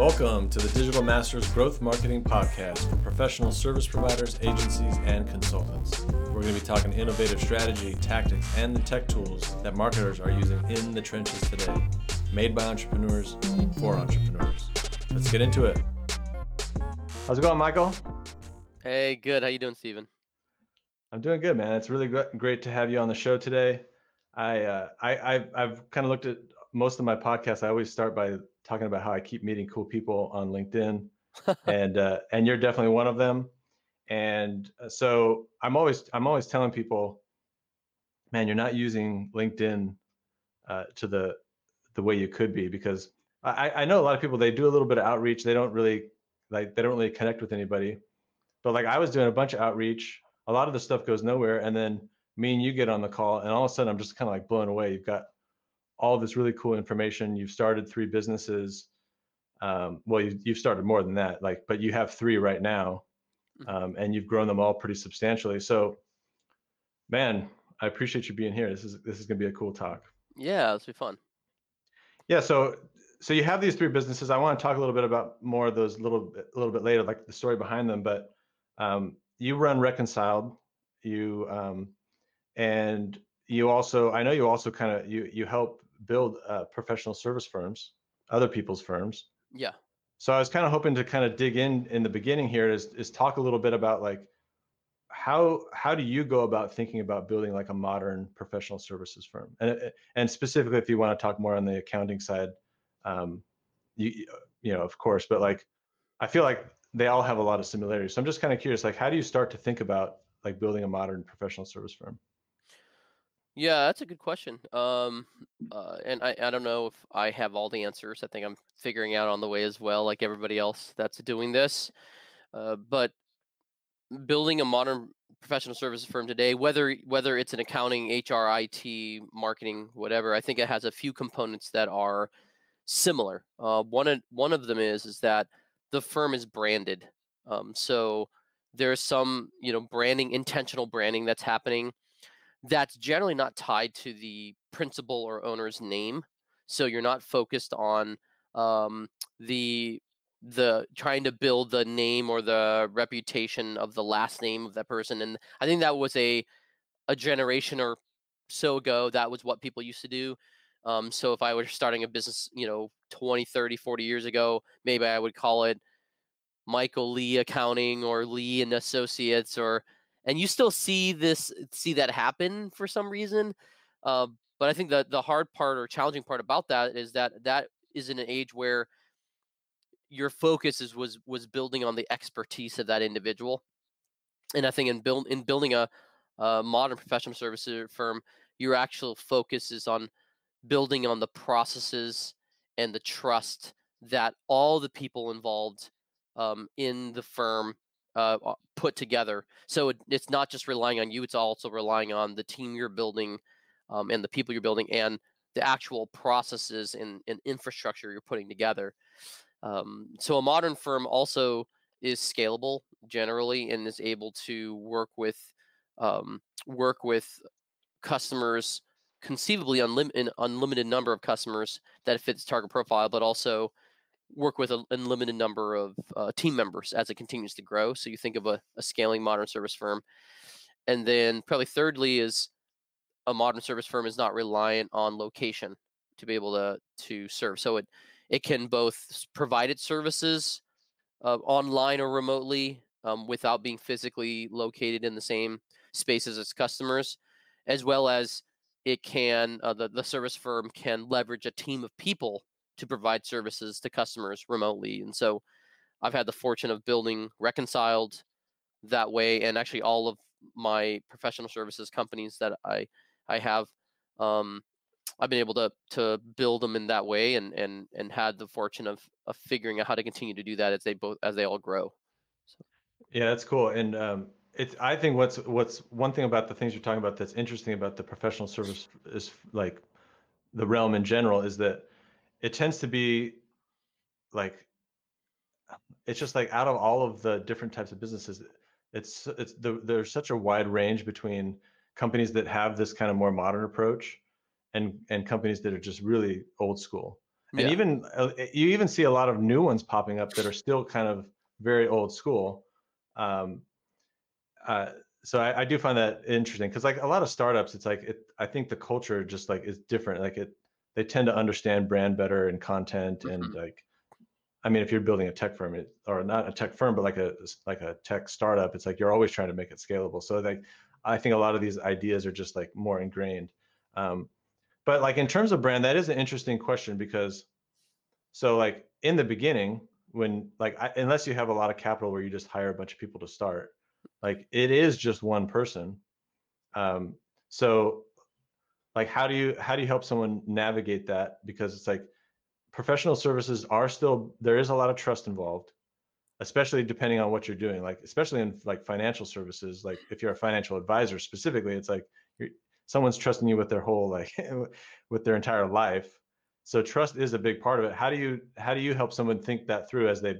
Welcome to the Digital Masters Growth Marketing Podcast for professional service providers, agencies, and consultants. We're going to be talking innovative strategy, tactics, and the tech tools that marketers are using in the trenches today, made by entrepreneurs for entrepreneurs. Let's get into it. How's it going, Michael? Hey, good. How you doing, Steven? I'm doing good, man. It's really great to have you on the show today. I, uh, I I've, I've kind of looked at most of my podcasts. I always start by talking about how I keep meeting cool people on LinkedIn, and uh, and you're definitely one of them. And uh, so I'm always I'm always telling people, man, you're not using LinkedIn uh, to the the way you could be because I, I know a lot of people they do a little bit of outreach. They don't really like they don't really connect with anybody. But like I was doing a bunch of outreach. A lot of the stuff goes nowhere, and then me and you get on the call, and all of a sudden I'm just kind of like blown away. You've got all this really cool information. You've started three businesses. Um, well, you've, you've started more than that, like, but you have three right now, mm-hmm. um, and you've grown them all pretty substantially. So, man, I appreciate you being here. This is this is gonna be a cool talk. Yeah, this will be fun. Yeah. So, so you have these three businesses. I want to talk a little bit about more of those little a little bit later, like the story behind them. But um, you run Reconciled. You um, and you also I know you also kind of you you help build uh, professional service firms, other people's firms. Yeah. So I was kind of hoping to kind of dig in in the beginning here is is talk a little bit about like how how do you go about thinking about building like a modern professional services firm and uh, and specifically if you want to talk more on the accounting side um you you know of course but like i feel like they all have a lot of similarities so i'm just kind of curious like how do you start to think about like building a modern professional service firm yeah, that's a good question. Um, uh, and I, I don't know if I have all the answers. I think I'm figuring out on the way as well, like everybody else that's doing this. Uh, but building a modern professional services firm today, whether whether it's an accounting, HR, IT, marketing, whatever, I think it has a few components that are similar. Uh, one of one of them is is that the firm is branded. Um, so there's some you know branding, intentional branding that's happening that's generally not tied to the principal or owner's name. So you're not focused on um, the the trying to build the name or the reputation of the last name of that person. And I think that was a a generation or so ago. That was what people used to do. Um, so if I were starting a business, you know, 20, 30, 40 years ago, maybe I would call it Michael Lee Accounting or Lee and Associates or and you still see this see that happen for some reason. Uh, but I think that the hard part or challenging part about that is that that is in an age where your focus is was was building on the expertise of that individual. And I think in build in building a, a modern professional services firm, your actual focus is on building on the processes and the trust that all the people involved um, in the firm uh, put together. So it, it's not just relying on you; it's also relying on the team you're building um, and the people you're building and the actual processes and, and infrastructure you're putting together. Um, so a modern firm also is scalable generally and is able to work with um, work with customers conceivably unlim- an unlimited number of customers that fit fits target profile, but also work with an unlimited number of uh, team members as it continues to grow. So you think of a, a, scaling modern service firm. And then probably thirdly is a modern service firm is not reliant on location to be able to to serve. So it it can both provide its services uh, online or remotely um, without being physically located in the same space as its customers, as well as it can uh, the, the service firm can leverage a team of people to provide services to customers remotely. And so I've had the fortune of building Reconciled that way, and actually all of my professional services companies that I I have, um, I've been able to to build them in that way, and and and had the fortune of of figuring out how to continue to do that as they both as they all grow. So. Yeah, that's cool, and um, it's I think what's what's one thing about the things you're talking about that's interesting about the professional service is like the realm in general is that it tends to be like it's just like out of all of the different types of businesses it's it's the, there's such a wide range between companies that have this kind of more modern approach and and companies that are just really old school and Yeah. even uh, you even see a lot of new ones popping up that are still kind of very old school. Um, uh, so I, I do find that interesting because like a lot of startups, it's like it, I think the culture just like is different. Like it, they tend to understand brand better and content and Mhm. like, I mean, if you're building a tech firm, it, or not a tech firm, but like a like a tech startup, it's like you're always trying to make it scalable. So like, I think a lot of these ideas are just like more ingrained. Um, but like in terms of brand, that is an interesting question because, so like in the beginning, when like I, unless you have a lot of capital where you just hire a bunch of people to start, like it is just one person. Um, so like how do you how do you help someone navigate that? Because it's like professional services are still there is a lot of trust involved especially depending on what you're doing. Like especially in like financial services like if you're a financial advisor specifically it's like someone's trusting you with their whole like with their entire life. So trust is a big part of it. How do you how do you help someone think that through as they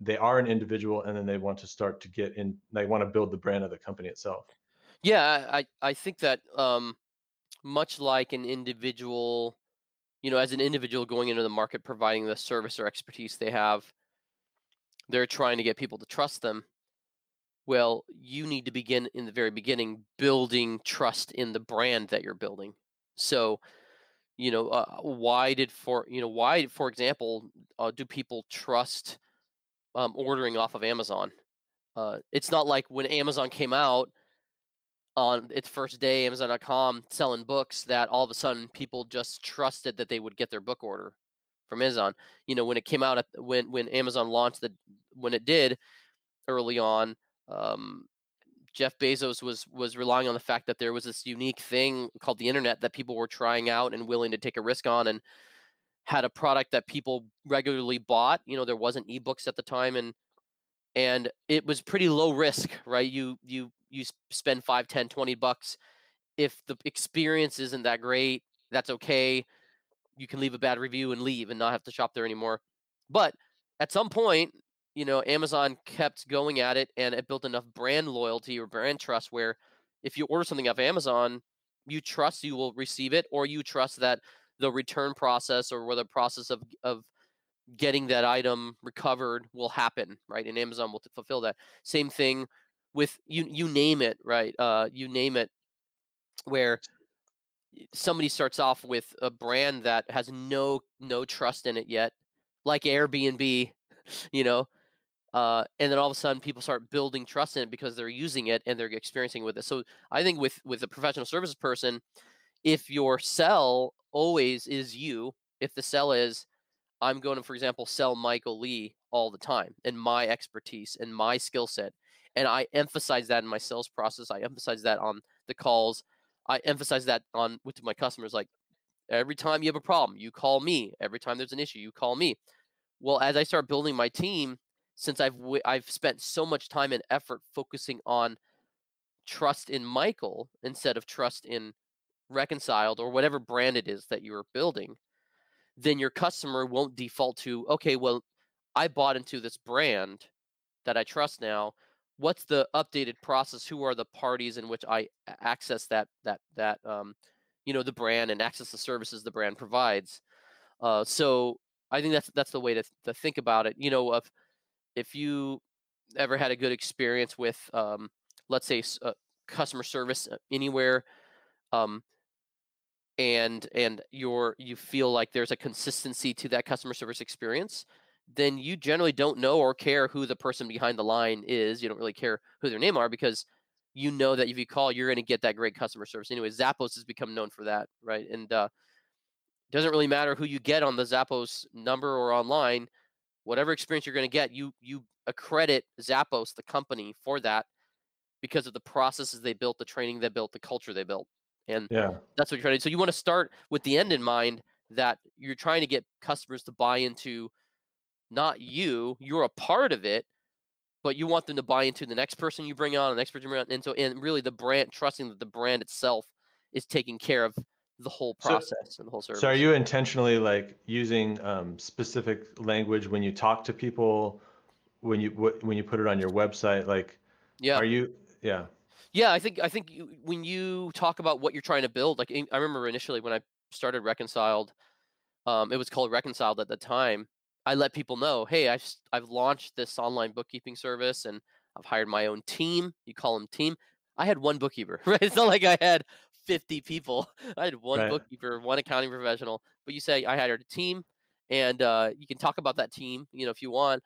they are an individual and then they want to start to get in they want to build the brand of the company itself? Yeah, I I think that um, much like an individual, you know, as an individual going into the market providing the service or expertise they have, they're trying to get people to trust them. Well, you need to begin in the very beginning building trust in the brand that you're building. So, you know, uh, why did for you know why, for example, uh, do people trust um, ordering off of Amazon? Uh, it's not like when Amazon came out on its first day, Amazon.com selling books, that all of a sudden people just trusted that they would get their book order from Amazon. You know, when it came out, when when Amazon launched the when it did early on, um, Jeff Bezos was was relying on the fact that there was this unique thing called the internet that people were trying out and willing to take a risk on, and had a product that people regularly bought. You know, there wasn't ebooks at the time, and and it was pretty low risk, right? You you you spend 5 10 20 bucks. If the experience isn't that great that's okay. You can leave a bad review and leave and not have to shop there anymore. But at some point you know amazon kept going at it and it built enough brand loyalty or brand trust where if you order something off amazon you trust you will receive it or you trust that the return process or the process of of getting that item recovered will happen right and amazon will fulfill that. Same thing with you you name it right uh you name it where somebody starts off with a brand that has no no trust in it yet like airbnb you know uh, and then all of a sudden people start building trust in it because they're using it and they're experiencing with it. So i think with with a professional services person if your sell always is you if the sell is i'm going to for example sell michael lee all the time and my expertise and my skill set and I emphasize that in my sales process. I emphasize that on the calls. I emphasize that on with my customers. Like every time you have a problem, you call me. Every time there's an issue, you call me. Well, as I start building my team, since I've w- I've spent so much time and effort focusing on trust in Michael instead of trust in Reconciled or whatever brand it is that you're building, then your customer won't default to okay, well, I bought into this brand that I trust now. What's the updated process? Who are the parties in which i access that that that um, you know the brand and access the services the brand provides? Uh, so i think that's that's the way to, to think about it. You know if if you ever had a good experience with um, let's say uh, customer service uh, anywhere um, and and you're you feel like there's a consistency to that customer service experience then you generally don't know or care who the person behind the line is. You don't really care who their name are because you know that if you call, you're going to get that great customer service. Anyway, Zappos has become known for that, right? And uh, doesn't really matter who you get on the Zappos number or online. Whatever experience you're going to get, you you accredit Zappos, the company, for that because of the processes they built, the training they built, the culture they built, and yeah that's what you're trying to. do. So you want to start with the end in mind that you're trying to get customers to buy into not you. You're a part of it, but you want them to buy into the next person you bring on, the next person you bring on, and so and really the brand, trusting that the brand itself is taking care of the whole process so, and the whole service. So are you intentionally like using um, specific language when you talk to people, when you when you put it on your website? Like, yeah, are you? Yeah. Yeah, I think I think you, when you talk about what you're trying to build, like I remember initially when I started Reconciled, um, it was called Reconciled at the time. I let people know, hey, I've I've launched this online bookkeeping service and I've hired my own team. You call them team. I had one bookkeeper, right? It's not like I had 50 people. I had one Right. bookkeeper, one accounting professional. But you say I hired a team, and uh, you can talk about that team, you know, if you want.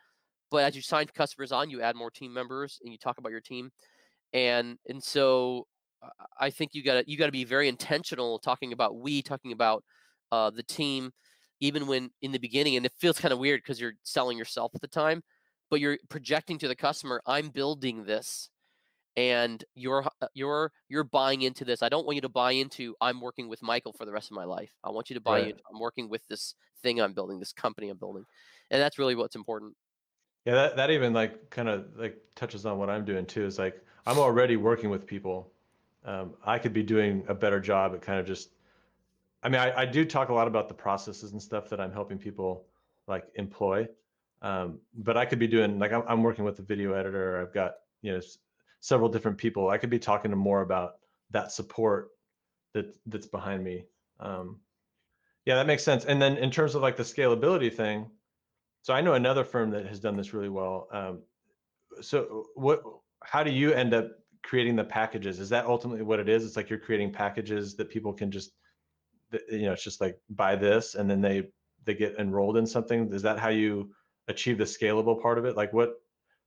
But as you sign customers on, you add more team members and you talk about your team, and and so uh, I think you got to you got to be very intentional talking about we, talking about uh, the team, even when in the beginning, and it feels kind of weird because you're selling yourself at the time, but you're projecting to the customer, I'm building this and you're uh, you're you're buying into this. I don't want you to buy into I'm working with Michael for the rest of my life. I want you to buy Right. into I'm working with this thing I'm building, this company I'm building. And that's really what's important. Yeah, that, that even like kind of like touches on what I'm doing too. Is like I'm already working with people. Um, I could be doing a better job at kind of just. I mean, I, I do talk a lot about the processes and stuff that I'm helping people like employ, um, but I could be doing like I'm, I'm working with a video editor. I've got you know s- several different people. I could be talking to more about that support that that's behind me. Um, yeah, that makes sense. And then in terms of like the scalability thing, so I know another firm that has done this really well. Um, so what? How do you end up creating the packages? Is that ultimately what it is? It's like you're creating packages that people can just, you know, it's just like buy this and then they they get enrolled in something. Is that how you achieve the scalable part of it? Like what?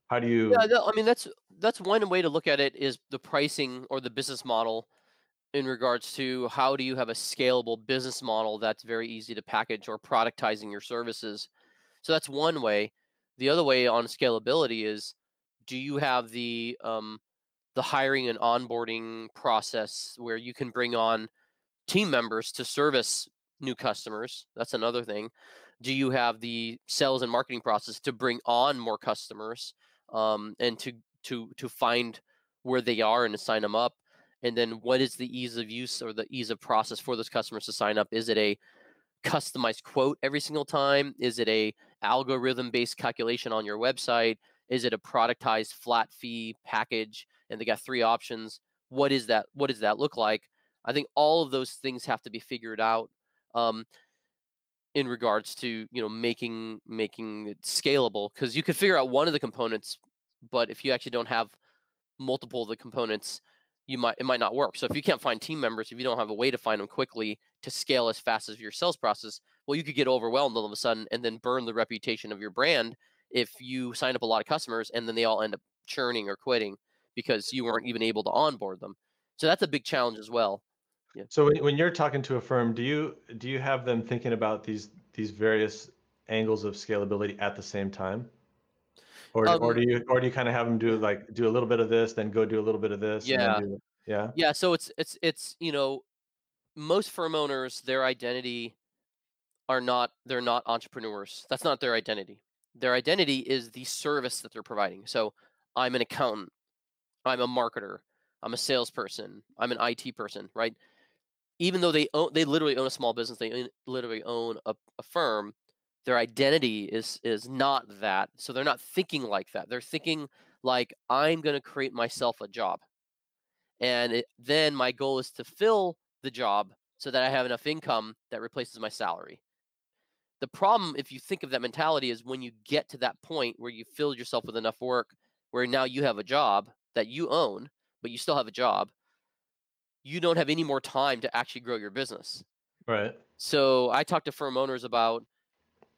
How do Yeah, you? no, I mean that's that's one way to look at it is the pricing or the business model in regards to how do you have a scalable business model that's very easy to package or productizing your services. So that's one way. The other way on scalability is do you have the um, the hiring and onboarding process where you can bring on team members to service new customers? That's another thing. Do you have the sales and marketing process to bring on more customers um, and to to to find where they are and to sign them up? And then what is the ease of use or the ease of process for those customers to sign up? Is it a customized quote every single time? Is it a algorithm based calculation on your website? Is it a productized flat fee package? And they got three options. What is that? What does that look like? I think all of those things have to be figured out um, in regards to you know making making it scalable because you could figure out one of the components, but if you actually don't have multiple of the components, you might it might not work. So if you can't find team members, if you don't have a way to find them quickly to scale as fast as your sales process, well, you could get overwhelmed all of a sudden and then burn the reputation of your brand if you sign up a lot of customers and then they all end up churning or quitting because you weren't even able to onboard them. So that's a big challenge as well. Yeah. So when, you're talking to a firm, do you do you have them thinking about these these various angles of scalability at the same time? Or, or Um, do you or do you kind of have them do like do a little bit of this, then go do a little bit of this, and yeah, do yeah, yeah. So it's it's it's you know most firm owners their identity are not they're not entrepreneurs. That's not their identity. Their identity is the service that they're providing. So I'm an accountant. I'm a marketer. I'm a salesperson. I'm an IT person, right? Even though they own, they literally own a small business, they literally own a, a firm. Their identity is is not that. So they're not thinking like that. They're thinking like I'm going to create myself a job, and it, then my goal is to fill the job so that I have enough income that replaces my salary. The problem, if you think of that mentality, is when you get to that point where you filled yourself with enough work, where now you have a job that you own, but you still have a job, you don't have any more time to actually grow your business. right, So I talk to firm owners about,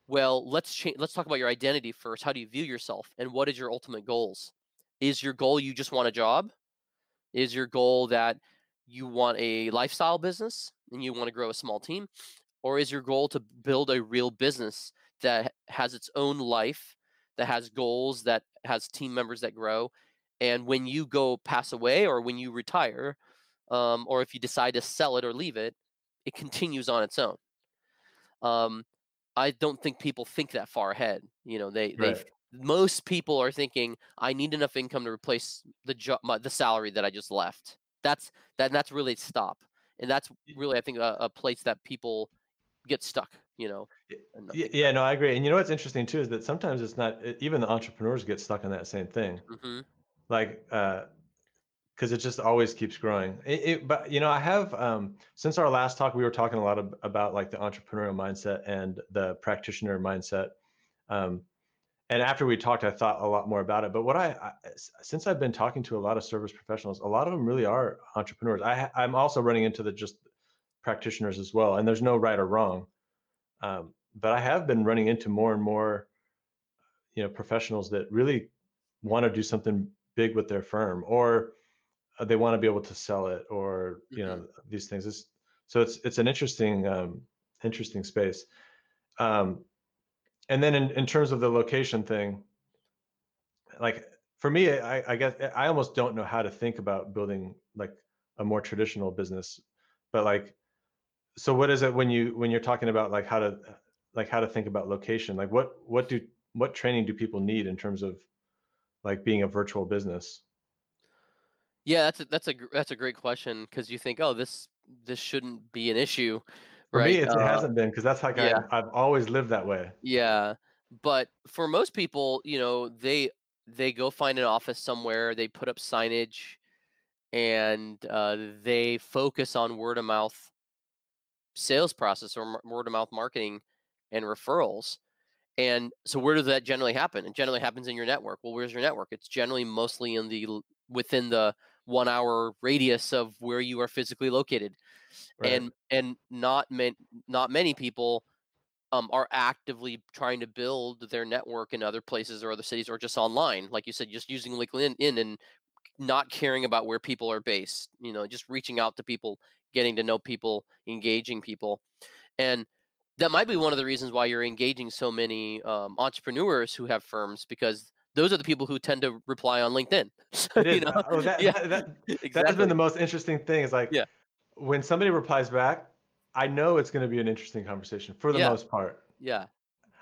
well, let's change. Let's talk about your identity first. How do you view yourself, and what is your ultimate goals? Is your goal you just want a job? Is your goal that you want a lifestyle business and you want to grow a small team? Or is your goal to build a real business that has its own life, that has goals, that has team members that grow? And when you go pass away or when you retire, um, or if you decide to sell it or leave it, it continues on its own. Um, I don't think people think that far ahead. You know, they they most people are thinking I need enough income to replace the job, the salary that I just left. That's that. That's really stop, and that's really I think a, a place that people get stuck. You know, Y- and not y- think Yeah, no, I agree. And you know what's interesting too is that sometimes it's not even the entrepreneurs get stuck on that same thing. hmm Like uh because it just always keeps growing. It, it, but you know, I have um, since our last talk, we were talking a lot of, about like the entrepreneurial mindset and the practitioner mindset. Um, and after we talked, I thought a lot more about it. But what I, I, since I've been talking to a lot of service professionals, a lot of them really are entrepreneurs. I, I'm also running into the just practitioners as well, and there's no right or wrong. Um, but I have been running into more and more, you know, professionals that really want to do something big with their firm, or uh, they want to be able to sell it, or you mm-hmm. know, these things. It's, so it's it's an interesting um, interesting space. Um, and then in, in terms of the location thing, like for me, I, I guess I almost don't know how to think about building like a more traditional business, but like, so what is it when you when you're talking about like how to like how to think about location? Like what what do what training do people need in terms of like being a virtual business? Yeah, that's a, that's a that's a great question because you think, oh, this this shouldn't be an issue, for right? me, it, uh, hasn't been because that's like yeah. I, I've always lived that way. Yeah, but for most people, you know, they they go find an office somewhere, they put up signage, and uh, they focus on word of mouth sales process or word of mouth marketing and referrals. And so, where does that generally happen? It generally happens in your network. Well, where's your network? It's generally mostly in the within the one hour radius of where you are physically located right. and and not many not many people um, are actively trying to build their network in other places or other cities or just online like you said just using linkedin in and not caring about where people are based you know just reaching out to people getting to know people engaging people and that might be one of the reasons why you're engaging so many um, entrepreneurs who have firms because those are the people who tend to reply on LinkedIn. you know? oh, that, yeah, that, that, exactly. that, has been the most interesting thing. Is like, yeah. when somebody replies back, I know it's going to be an interesting conversation for the yeah. most part. Yeah.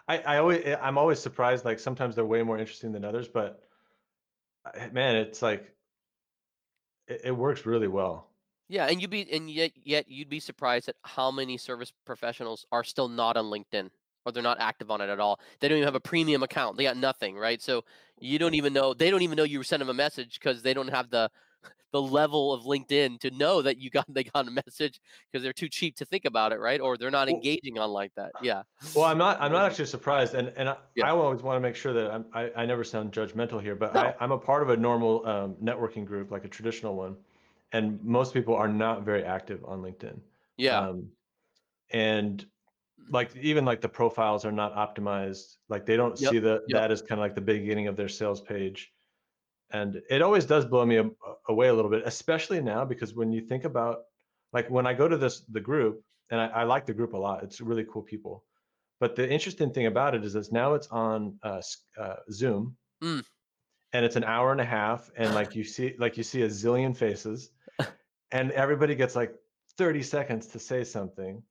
I, I always, eh, I'm always surprised. Like sometimes they're way more interesting than others, but eh, man, it's like, it, it works really well. Yeah, and you'd be, and yet, yet you'd be surprised at how many service professionals are still not on LinkedIn or they're not active on it at all. They don't even have a premium account. They got nothing, right? So you don't even know. They don't even know you sent them a message because they don't have the the level of LinkedIn to know that you got they got a message because they're too cheap to think about it, right? Or they're not engaging on like that. Yeah. Well, I'm not. I'm not actually surprised, and and I, yeah. I always want to make sure that I'm, I I never sound judgmental here, but no. I, I'm a part of a normal um, networking group, like a traditional one, and most people are not very active on LinkedIn. Yeah. Um, and like even like the profiles are not optimized like they don't yep. see the yep. that as kind of like the beginning of their sales page and it always does blow me away a little bit especially now because when you think about like when i go to this the group and i, I like the group a lot it's really cool people but the interesting thing about it is that now it's on uh, uh, zoom mm. and it's an hour and a half and like you see like you see a zillion faces and everybody gets like 30 seconds to say something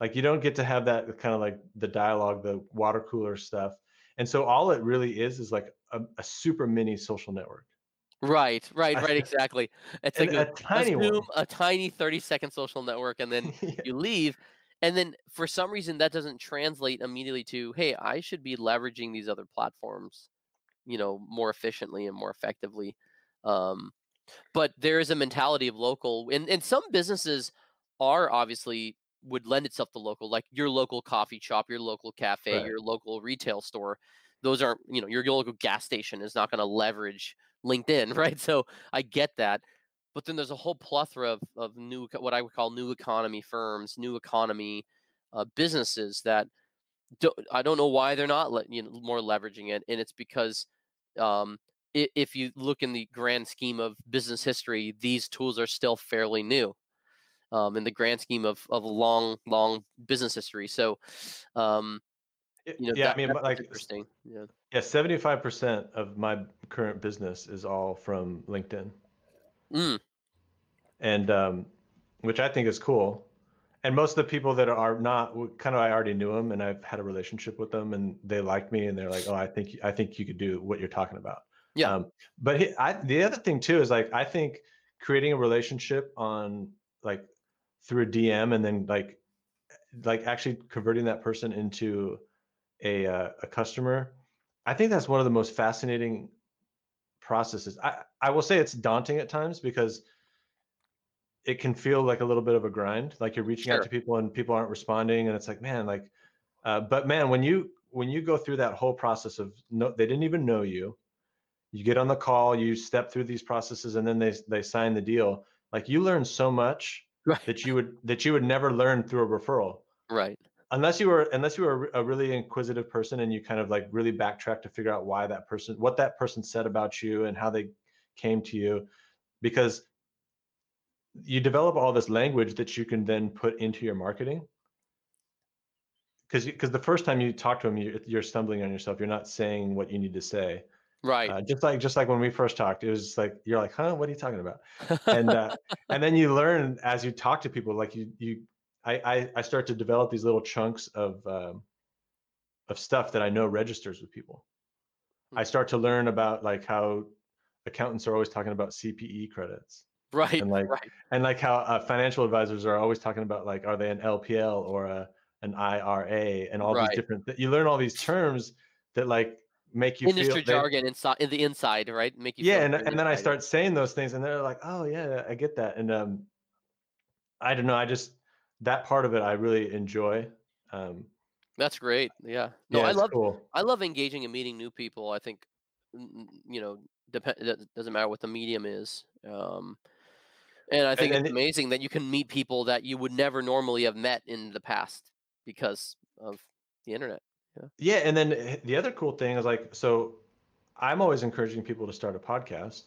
like you don't get to have that kind of like the dialogue, the water cooler stuff. And so all it really is is like a, a super mini social network. Right, right, right, exactly. It's like a, a, tiny a, tiny 30 second social network, and then yeah. you leave. And then for some reason that doesn't translate immediately to, hey, I should be leveraging these other platforms, you know, more efficiently and more effectively. Um, but there is a mentality of local and, and some businesses are obviously would lend itself to local, like your local coffee shop, your local cafe, right. your local retail store. Those aren't, you know, your, local gas station is not going to leverage LinkedIn, right? So I get that. But then there's a whole plethora of, of new, what I would call new economy firms, new economy uh, businesses that don't, I don't know why they're not le- you know, more leveraging it. And it's because um, if you look in the grand scheme of business history, these tools are still fairly new um, in the grand scheme of of long long business history. So, um, you know, yeah, that, I mean, like interesting. Yeah, yeah, seventy five percent of my current business is all from LinkedIn, mm. and um, which I think is cool. And most of the people that are not kind of I already knew them and I've had a relationship with them and they like me and they're like, oh, I think I think you could do what you're talking about. Yeah. Um, but he, I, the other thing too is like I think creating a relationship on like through a DM and then like like actually converting that person into a uh, a customer. I think that's one of the most fascinating processes. I I will say it's daunting at times because it can feel like a little bit of a grind. Like you're reaching Sure. out to people and people aren't responding, and it's like, man, like, uh, but man, when you when you go through that whole process of no, they didn't even know you. You get on the call, you step through these processes, and then they they sign the deal. Like you learn so much Right. that you would that you would never learn through a referral Right. unless you were unless you were a really inquisitive person and you kind of like really backtrack to figure out why that person what that person said about you and how they came to you because you develop all this language that you can then put into your marketing because because the first time you talk to them you, you're stumbling on yourself you're not saying what you need to say Right. uh, just like just like when we first talked it was just like you're like huh what are you talking about and uh, and then you learn as you talk to people like you you I, I i start to develop these little chunks of um, of stuff that i know registers with people i Mhm. start to learn about like how accountants are always talking about cpe credits right. and like right. and like how uh, financial advisors are always talking about like are they an lpl or a an ira and all Right. these different th- you learn all these terms that like make you Industry feel they- jargon inside in the inside, right? Make you yeah and, and then i start saying those things and they're like oh yeah i get that and um i don't know i just that part of it i really enjoy um That's great. Yeah. No, yeah, I love cool I love engaging and meeting new people. I think you know, depend it doesn't matter what the medium is. Um and I think and it's it- amazing that you can meet people that you would never normally have met in the past because of the internet. Yeah yeah. and then the other cool thing is like so i'm always encouraging people to start a podcast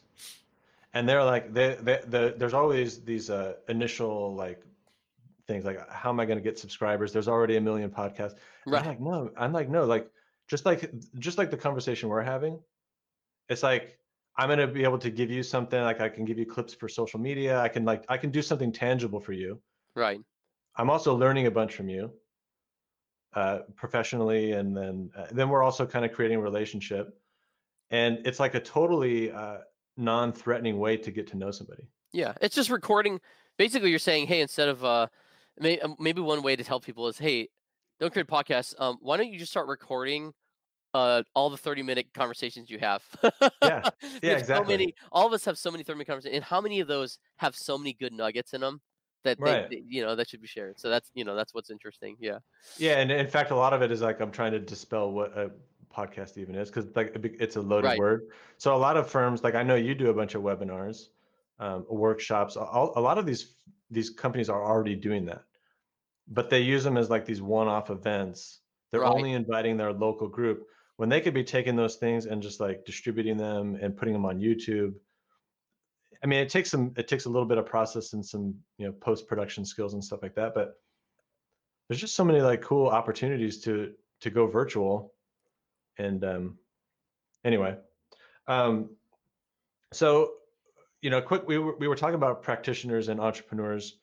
and they're like they, they, the there's always these uh initial like things like how am i going to get subscribers there's already a million podcasts And I'm Right. like, no, I'm like, no, like just like just like the conversation we're having, it's like I'm gonna be able to give you something like I can give you clips for social media. I can like I can do something tangible for you. Right. I'm also learning a bunch from you, uh, professionally, and then uh, then we're also kind of creating a relationship, and it's like a totally uh, non-threatening way to get to know somebody. Yeah, it's just recording. Basically, you're saying, hey, instead of uh, may, um, maybe one way to tell people is, hey, don't create podcasts. Um, why don't you just start recording uh all the 30 minute conversations you have? Yeah, have exactly. So many. All of us have so many 30 minute conversations, and how many of those have so many good nuggets in them that they, Right. they- you know, that should be shared. So that's you know, that's what's interesting. Yeah. Yeah, and in fact, a lot of it is like I'm trying to dispel what a podcast even is because like it's a loaded Right. word. So a lot of firms, like I know you do a bunch of webinars, um, workshops. All, a lot of these these companies are already doing that, but they use them as like these one-off events. They're Right. only inviting their local group when they could be taking those things and just like distributing them and putting them on YouTube. I mean, it takes some it takes a little bit of process and some you know post production skills and stuff like that, but there's just so many like cool opportunities to to go virtual and um anyway um so you know quick we were, we were talking about practitioners and entrepreneurs.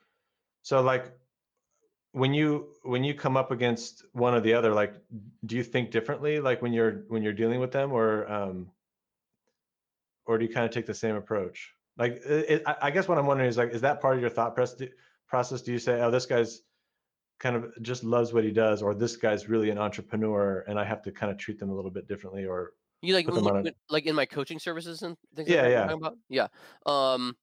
So like when you when you come up against one or the other like do you think differently like when you're when you're dealing with them or um or do you kind of take the same approach like it, I, I guess what i'm wondering is like is that part of your thought process do, process do you say oh this guy's kind of just loves what he does or this guy's really an entrepreneur and i have to kind of treat them a little bit differently or You like when, like in my coaching services and things Yeah, like yeah. about? Yeah. Um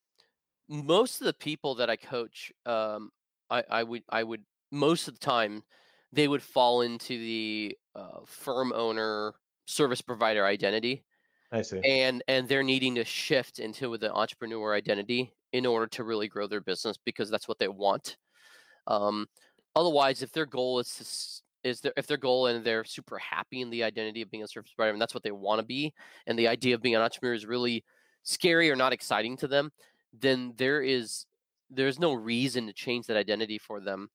most of the people that I coach, um I, I would I would most of the time they would fall into the uh, firm owner service provider identity i see and and they're needing to shift into the entrepreneur identity in order to really grow their business because that's what they want. Um, otherwise, if their goal is to is their if their goal and they're super happy in the identity of being a service provider and that's what they want to be, and the idea of being an entrepreneur is really scary or not exciting to them, then there is there's no reason to change that identity for them.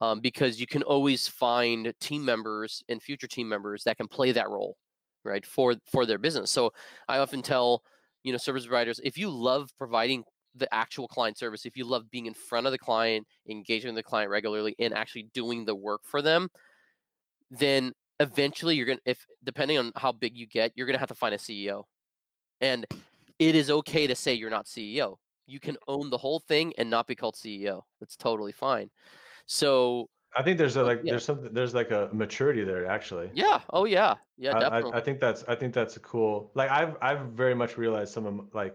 Um, because you can always find team members and future team members that can play that role right for for their business. So i often tell you know service providers if you love providing the actual client service if you love being in front of the client engaging with the client regularly and actually doing the work for them then eventually you're gonna if depending on how big you get you're gonna have to find a ceo and it is okay to say you're not ceo you can own the whole thing and not be called ceo that's totally fine. So I think there's a like yeah. there's something there's like a maturity there actually. Yeah. Oh yeah. Yeah. I, Definitely. I I think that's I think that's a cool like I've I've very much realized some of like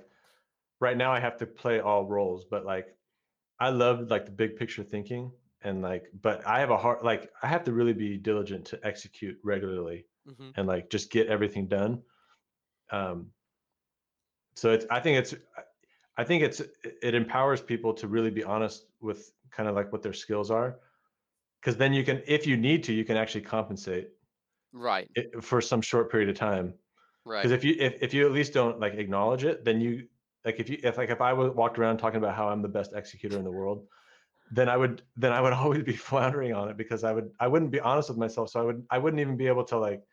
right now I have to play all roles, but like I love like the big picture thinking and like but I have a hard like I have to really be diligent to execute regularly hmm and like just get everything done. Um so it's I think it's I think it's it empowers people to really be honest with kind of like what their skills are because then you can if you need to you can actually compensate Right. it, for some short period of time Right. because if you if, if you at least don't like acknowledge it then you like if you if like if i wa- walked around talking about how i'm the best executor in the world then i would then i would always be floundering on it because i would i wouldn't be honest with myself so i would i wouldn't even be able to like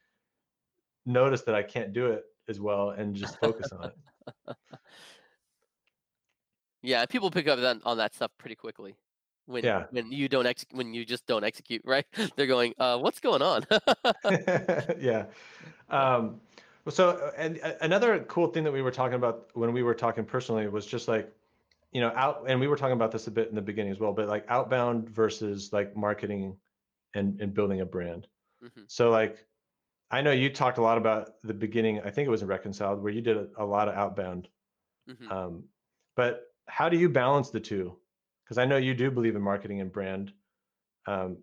notice that i can't do it as well and just focus on it Yeah. People pick up that, on that stuff pretty quickly when yeah when you don't ex when you just don't execute. Right. They're going, uh, what's going on? yeah um well, so uh, and uh, another cool thing that we were talking about when we were talking personally was just like you know out and we were talking about this a bit in the beginning as well but like outbound versus like marketing and and building a brand hmm so like i know you talked a lot about the beginning i think it was in reconciled where you did a, a lot of outbound hmm um, but how do you balance the two because i know you do believe in marketing and brand um,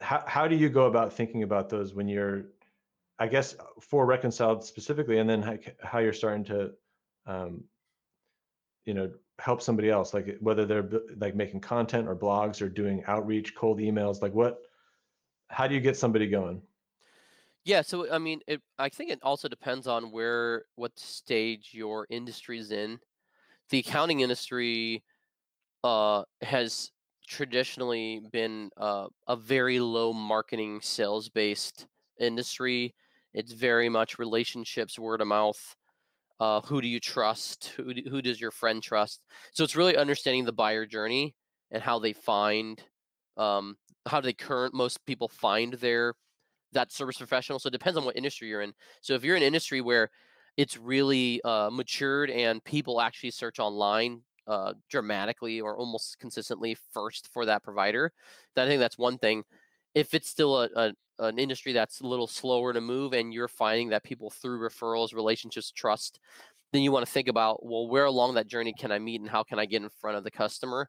how, how do you go about thinking about those when you're i guess for reconciled specifically and then how, how you're starting to um, you know help somebody else like whether they're like making content or blogs or doing outreach cold emails like what how do you get somebody going Yeah. So I mean, it. I think it also depends on where what stage your industry's in. The accounting industry uh, has traditionally been uh, a very low marketing sales based industry. It's very much relationships, word of mouth. Uh, who do you trust? Who, do, who does your friend trust? So it's really understanding the buyer journey and how they find, um, how do they current most people find their that service professional. So it depends on what industry you're in. So if you're in an industry where it's really uh, matured and people actually search online uh, dramatically or almost consistently first for that provider, then I think that's one thing. If it's still a, a an industry that's a little slower to move and you're finding that people through referrals, relationships, trust, then you want to think about well, where along that journey can I meet and how can I get in front of the customer?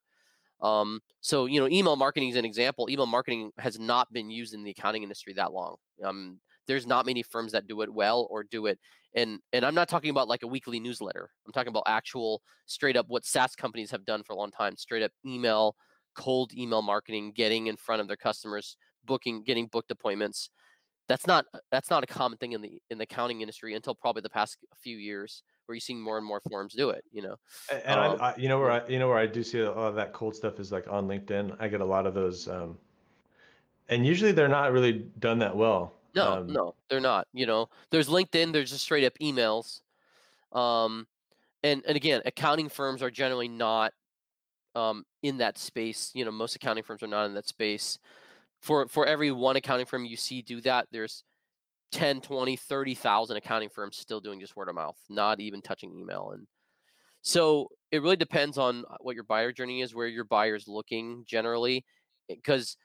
Um, so you know, email marketing is an example. Email marketing has not been used in the accounting industry that long. Um, there's not many firms that do it well or do it, and and I'm not talking about like a weekly newsletter. I'm talking about actual straight up what SaaS companies have done for a long time. Straight up email, cold email marketing, getting in front of their customers, booking, getting booked appointments. That's not that's not a common thing in the in the accounting industry until probably the past few years, where you're seeing more and more firms do it. You know, and I, um, I you know where i you know where i do see a lot of that cold stuff is like on linkedin i get a lot of those um and usually they're not really done that well No, um no, they're not. You know, there's LinkedIn, there's just straight up emails. Um, and and again, accounting firms are generally not um, in that space. You know, most accounting firms are not in that space. For for every one accounting firm you see do that, there's 10, 20, 30,000 accounting firms still doing just word of mouth, not even touching email. And so it really depends on uh, what your buyer journey is, where your buyer's looking generally, because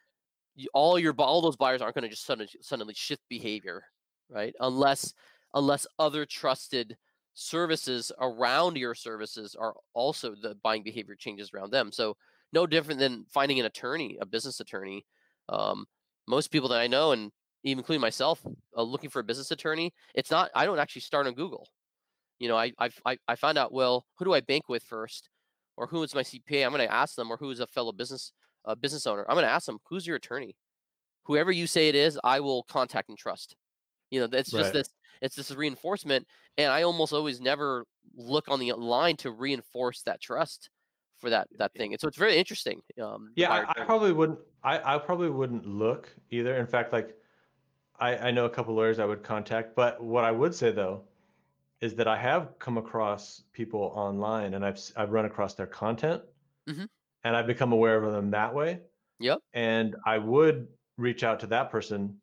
all your all those buyers aren't going to just suddenly suddenly shift behavior, right? Unless unless other trusted services around your services are also the buying behavior changes around them. So no different than finding an attorney, a business attorney. Um, most people that I know, and even including myself, uh, looking for a business attorney, it's not. I don't actually start on Google. You know, I I I I found out well, who do I bank with first, or who is my CPA? I'm going to ask them, or who is a fellow business uh, business owner. I'm going to ask them, who's your attorney? whoever you say it is, I will contact and trust. You know, that's just right this. It's this reinforcement, and I almost always never look on the line to reinforce that trust for that that thing. And so it's very interesting. Um, yeah I, I probably wouldn't i i probably wouldn't look either in fact like i i know a couple lawyers i would contact but what i would say though is that i have come across people online and i've I've run across their content hmm and i've become aware of them that way Yep. and i would reach out to that person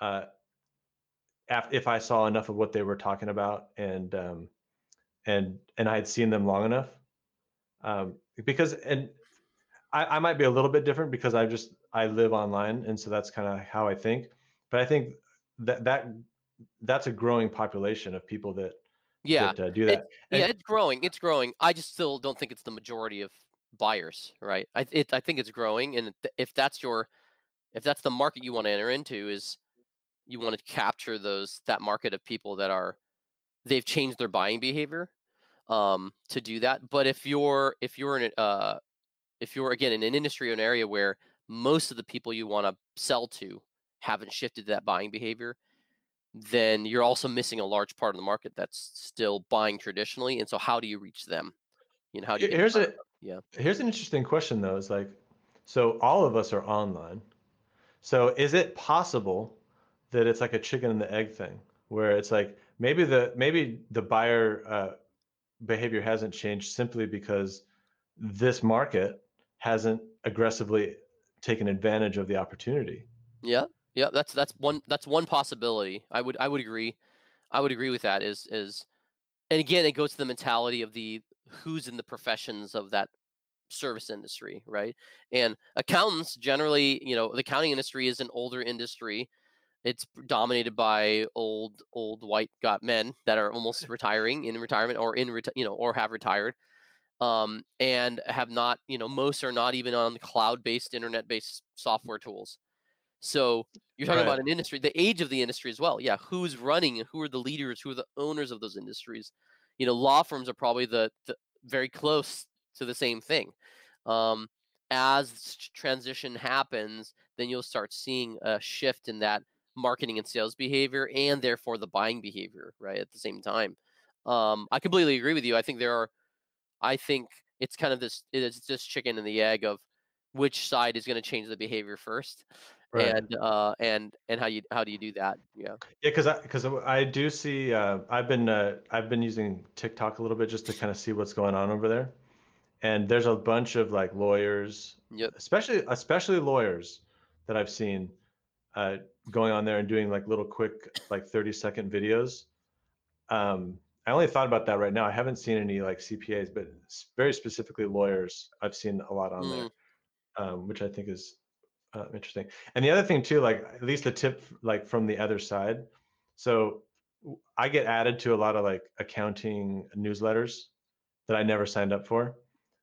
uh, af- if I saw enough of what they were talking about and um, and and I had seen them long enough, um, because and I, I might be a little bit different because I just I live online, and so that's kind of how I think. But I think that that that's a growing population of people that Yeah. that uh, do It that. yeah, And it's growing. It's growing. I just still don't think it's the majority of buyers, right? I it I think it's growing, and if that's your if that's the market you want to enter into, is you want to capture those that market of people that are they've changed their buying behavior um, to do that. But if you're if you're in a, uh, if you're again in an industry or an area where most of the people you want to sell to haven't shifted that buying behavior, then you're also missing a large part of the market that's still buying traditionally. And so, how do you reach them? You know, how do you he- get in here's a? Yeah. here's an interesting question though. Is like, so all of us are online. So is it possible that it's like a chicken and the egg thing, where it's like maybe the maybe the buyer uh, behavior hasn't changed simply because this market hasn't aggressively taken advantage of the opportunity. Yeah, yeah, that's that's one that's one possibility. I would I would agree. I would agree with that. Is is and again, it goes to the mentality of the who's in the professions of that service industry, right? And accountants generally, you know, the accounting industry is an older industry. It's dominated by old old white got men that are almost retiring in retirement or in reti- you know or have retired um, and have not you know most are not even on cloud-based internet-based software tools so you're talking about an industry, the age of the industry as well. Yeah, who's running? Who are the leaders? Who are the owners of those industries? You know, law firms are probably the, the very close to the same thing. Um, as transition happens, then you'll start seeing a shift in that marketing and sales behavior, and therefore the buying behavior. Right at the same time, um, I completely agree with you. I think there are. I think it's kind of this. It is this chicken and the egg of which side is going to change the behavior first Right. and uh and and how you how do you do that yeah Yeah, because I because I do see uh, I've been uh, I've been using TikTok a little bit just to kind of see what's going on over there, and there's a bunch of like lawyers, yep especially especially lawyers that I've seen uh, going on there and doing like little quick like 30 second videos. Um, I only thought about that right now. I haven't seen any like CPAs, but very specifically lawyers. I've seen a lot on there, mm, um, which I think is uh, interesting. And the other thing too, like at least the tip like from the other side. So I get added to a lot of like accounting newsletters that I never signed up for.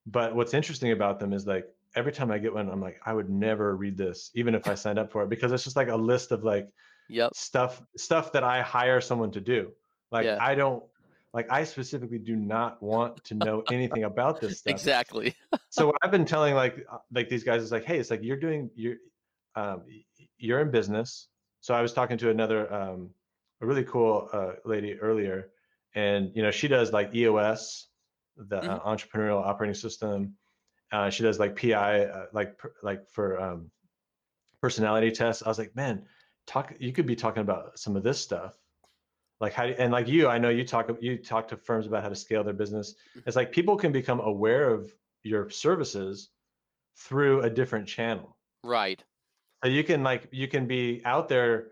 But what's interesting about them is like every time I get one, I'm like, I would never read this, even if I signed up for it, because it's just like a list of like yep stuff stuff that I hire someone to do. Like yeah I don't like I specifically do not want to know anything about this stuff exactly so what I've been telling like uh, like these guys is like, hey, it's like you're doing you're um, you're in business. So I was talking to another um, a really cool uh, lady earlier, and you know she does like EOS, the hmm uh, entrepreneurial operating system. Uh, she does like PI, uh, like per- like for um, personality tests. I was like, man, talk. You could be talking about some of this stuff like how and like you i know you talk you talk to firms about how to scale their business. It's like people can become aware of your services through a different channel. Right. So you can like you can be out there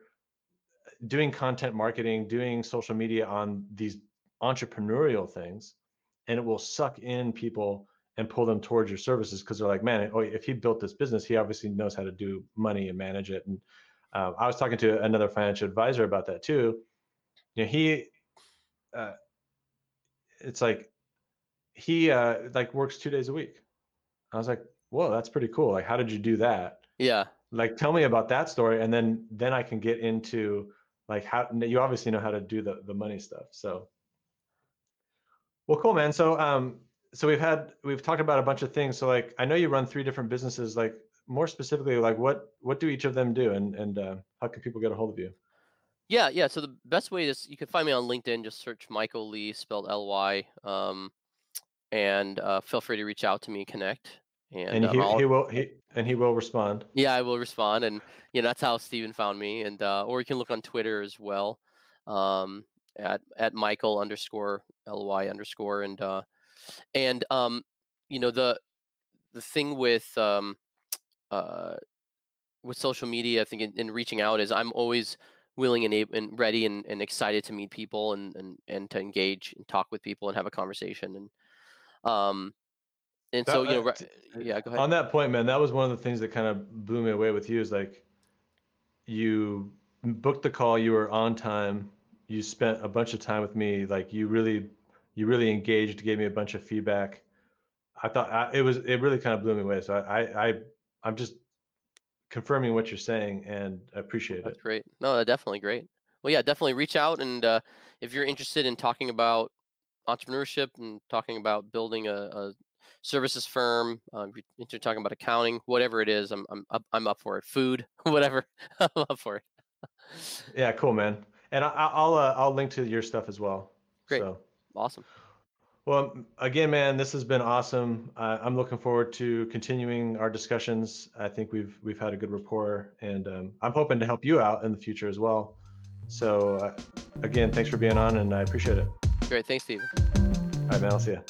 doing content marketing doing social media on these entrepreneurial things and it will suck in people and pull them towards your services because they're like man oh if he built this business he obviously knows how to do money and manage it. And uh, i was talking to another financial advisor about that too you know he uh, it's like he uh like works two days a week. I was like whoa that's pretty cool. Like how did you do that? Yeah. Like tell me about that story and then then i can get into like how you obviously know how to do the the money stuff so. Well cool man. So um so we've had we've talked about a bunch of things. So like i know you run three different businesses like more specifically like what what do each of them do and and uh, how can people get a hold of you yeah yeah so the best way is you can find me on linkedin just search michael lee spelled ly um and uh, feel free to reach out to me connect and and um, he I'll, he will he and he will respond. Yeah i will respond and you know that's how steven found me and uh, or you can look on twitter as well um at at michael underscore ly underscore and uh and um you know the the thing with um uh with social media i think in, in reaching out is i'm always willing and, ab- and ready and, and excited to meet people and, and and to engage and talk with people and have a conversation and um and That- so you know, uh, yeah, go ahead. On that point, man, that was one of the things that kind of blew me away with you is like you booked the call, you were on time, you spent a bunch of time with me, like you really you really engaged, gave me a bunch of feedback. I thought I, it was it really kind of blew me away. So I I, I I'm just confirming what you're saying and I appreciate it. That's great. No, that's definitely great. Well, yeah, definitely reach out and uh, if you're interested in talking about entrepreneurship and talking about building a, a services firm, um, if you're talking about accounting, whatever it is, I'm I'm up, I'm up for it. Food, whatever, I'm up for it. Yeah, cool, man. And I, I- I'll uh, I'll link to your stuff as well. Great. So. Awesome. Well, again, man, this has been awesome. Uh, I'm looking forward to continuing our discussions. I think we've we've had a good rapport, and um, I'm hoping to help you out in the future as well. So, uh, again, thanks for being on, and I appreciate it. Great. Thanks, Steve. All right, man. I'll see you.